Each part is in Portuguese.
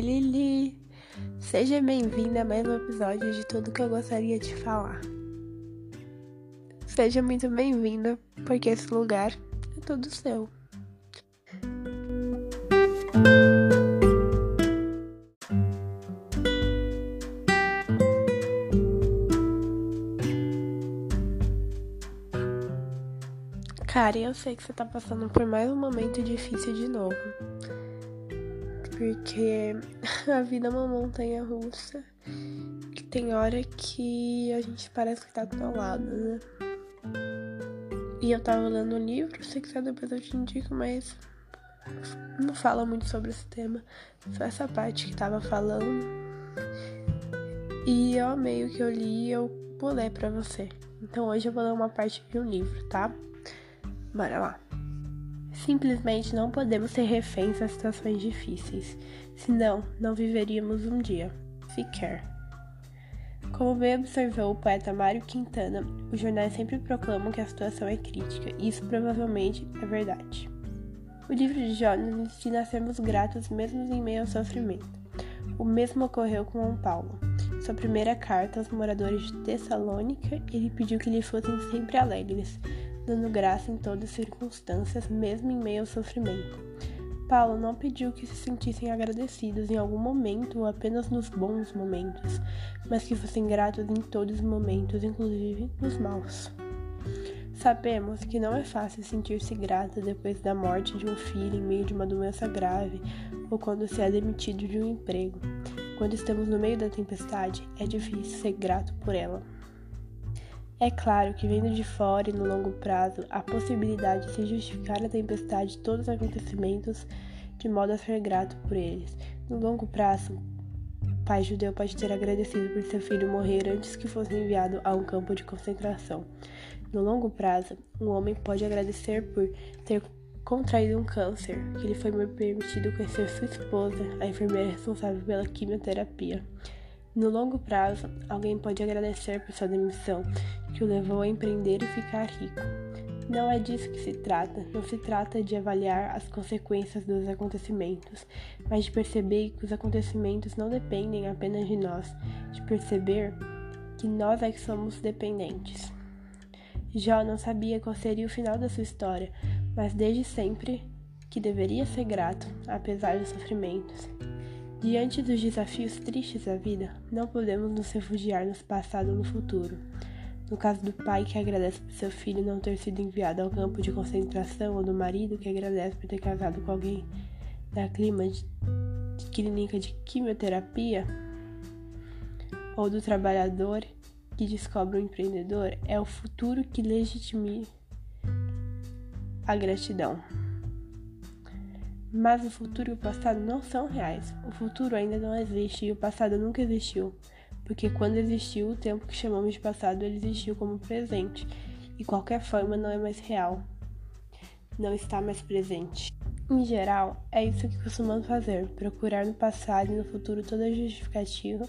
Lili! Seja bem-vinda a mais um episódio de tudo que eu gostaria de falar. Seja muito bem-vinda, porque esse lugar é todo seu. Cara, eu sei que você tá passando por mais um momento difícil de novo. Porque a vida é uma montanha russa. Que tem hora que a gente parece que tá do meu lado, né? E eu tava lendo um livro, sei que depois eu te indico, mas não fala muito sobre esse tema. Só essa parte que tava falando. E eu amei o que eu li e eu pulei pra você. Então hoje eu vou ler uma parte de um livro, tá? Bora lá. Simplesmente não podemos ser reféns a situações difíceis, senão não viveríamos um dia. Sequer. Como bem observou o poeta Mário Quintana, os jornais sempre proclamam que a situação é crítica, e isso provavelmente é verdade. O livro de Jó nos ensina a sermos gratos mesmo em meio ao sofrimento. O mesmo ocorreu com João Paulo. Sua primeira carta aos moradores de Tessalônica, ele pediu que lhe fossem sempre alegres, dando graça em todas as circunstâncias, mesmo em meio ao sofrimento. Paulo não pediu que se sentissem agradecidos em algum momento ou apenas nos bons momentos, mas que fossem gratos em todos os momentos, inclusive nos maus. Sabemos que não é fácil sentir-se grato depois da morte de um filho em meio de uma doença grave ou quando se é demitido de um emprego. Quando estamos no meio da tempestade, é difícil ser grato por ela. É claro que, vendo de fora e no longo prazo, a possibilidade de se justificar a tempestade de todos os acontecimentos de modo a ser grato por eles. No longo prazo, o pai judeu pode ter agradecido por seu filho morrer antes que fosse enviado a um campo de concentração. No longo prazo, um homem pode agradecer por ter contraído um câncer, que lhe foi permitido conhecer sua esposa, a enfermeira responsável pela quimioterapia. No longo prazo, alguém pode agradecer por sua demissão, que o levou a empreender e ficar rico. Não é disso que se trata, não se trata de avaliar as consequências dos acontecimentos, mas de perceber que os acontecimentos não dependem apenas de nós, de perceber que nós é que somos dependentes. Jó não sabia qual seria o final da sua história, mas desde sempre que deveria ser grato, apesar dos sofrimentos. Diante dos desafios tristes da vida, não podemos nos refugiar no passado ou no futuro. No caso do pai que agradece por seu filho não ter sido enviado ao campo de concentração, ou do marido que agradece por ter casado com alguém da clima de, de clínica de quimioterapia, ou do trabalhador que descobre um empreendedor, é o futuro que legitime a gratidão. Mas o futuro e o passado não são reais. O futuro ainda não existe e o passado nunca existiu. Porque quando existiu, o tempo que chamamos de passado ele existiu como presente. E qualquer forma não é mais real. Não está mais presente. Em geral, é isso que costumamos fazer: procurar no passado e no futuro toda a justificativa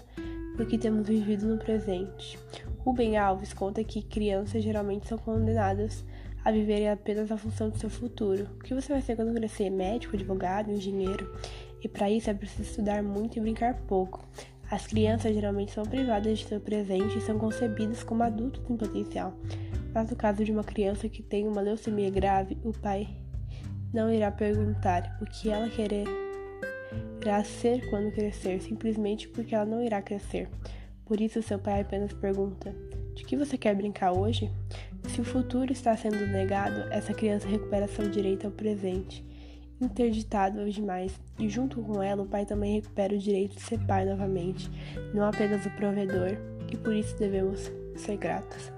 do que temos vivido no presente. Rubem Alves conta que crianças geralmente são condenadas a viverem apenas a função do seu futuro. O que você vai ser quando crescer? Médico, advogado, engenheiro? E para isso é preciso estudar muito e brincar pouco. As crianças geralmente são privadas de seu presente e são concebidas como adultos em potencial. Mas no caso de uma criança que tem uma leucemia grave, o pai não irá perguntar o que ela quererá ser quando crescer, simplesmente porque ela não irá crescer. Por isso, seu pai apenas pergunta: De que você quer brincar hoje? Se o futuro está sendo negado, essa criança recupera seu direito ao presente, interditado aos demais, e junto com ela, o pai também recupera o direito de ser pai novamente, não apenas o provedor, e por isso devemos ser gratos.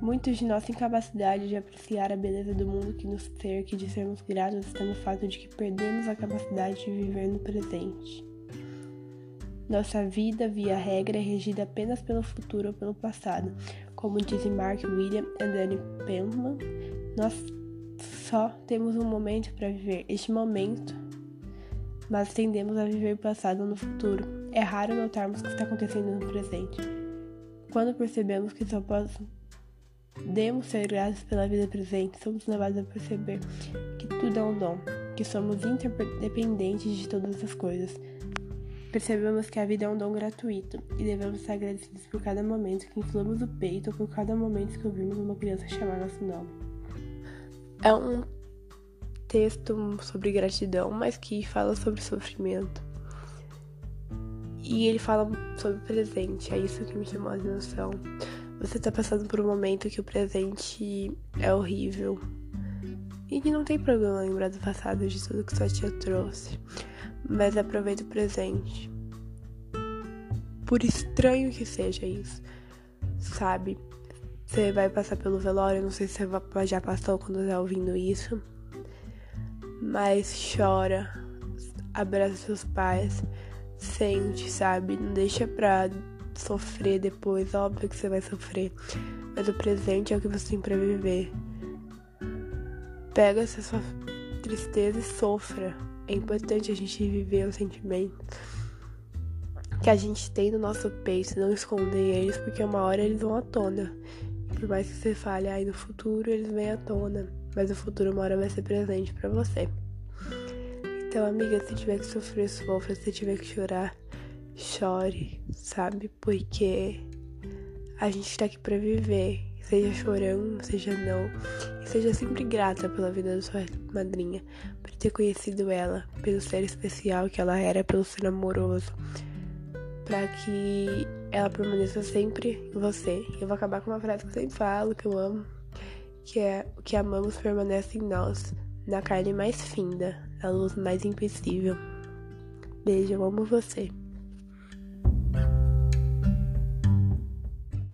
Muitos de nossa incapacidade de apreciar a beleza do mundo que nos cerca e de sermos gratos está no fato de que perdemos a capacidade de viver no presente. Nossa vida, via regra, é regida apenas pelo futuro ou pelo passado. Como dizem Mark William e Danny Penman, nós só temos um momento para viver este momento, mas tendemos a viver o passado no futuro. É raro notarmos o que está acontecendo no presente. Quando percebemos que só podemos ser gratos pela vida presente, somos levados a perceber que tudo é um dom, que somos interdependentes de todas as coisas. Percebemos que a vida é um dom gratuito e devemos estar agradecidos por cada momento que inflamos o peito ou por cada momento que ouvimos uma criança chamar nosso nome. É um texto sobre gratidão, mas que fala sobre sofrimento. E ele fala sobre o presente, é isso que me chamou a atenção. Você tá passando por um momento que o presente é horrível. E que não tem problema lembrar do passado, de tudo que sua tia trouxe mas aproveita o presente. Por estranho que seja isso, sabe? Você vai passar pelo velório, não sei se você já passou quando tá ouvindo isso, mas chora, abraça seus pais, sente, sabe? Não deixa pra sofrer depois, óbvio que você vai sofrer, mas o presente é o que você tem pra viver. Pega essa sua tristeza e sofra. É importante a gente viver os sentimentos que a gente tem no nosso peito, não esconder eles, porque uma hora eles vão à tona. Por mais que você fale, aí no futuro eles vêm à tona, mas o futuro uma hora vai ser presente para você. Então, amiga, se tiver que sofrer, sofra, se tiver que chorar, chore, sabe? Porque a gente tá aqui para viver seja chorando, seja não, e seja sempre grata pela vida da sua madrinha, por ter conhecido ela, pelo ser especial que ela era, pelo ser amoroso, para que ela permaneça sempre em você. Eu vou acabar com uma frase que eu sempre falo, que eu amo, que é o que amamos permanece em nós, na carne mais finda, na luz mais impossível. Beijo, eu amo você.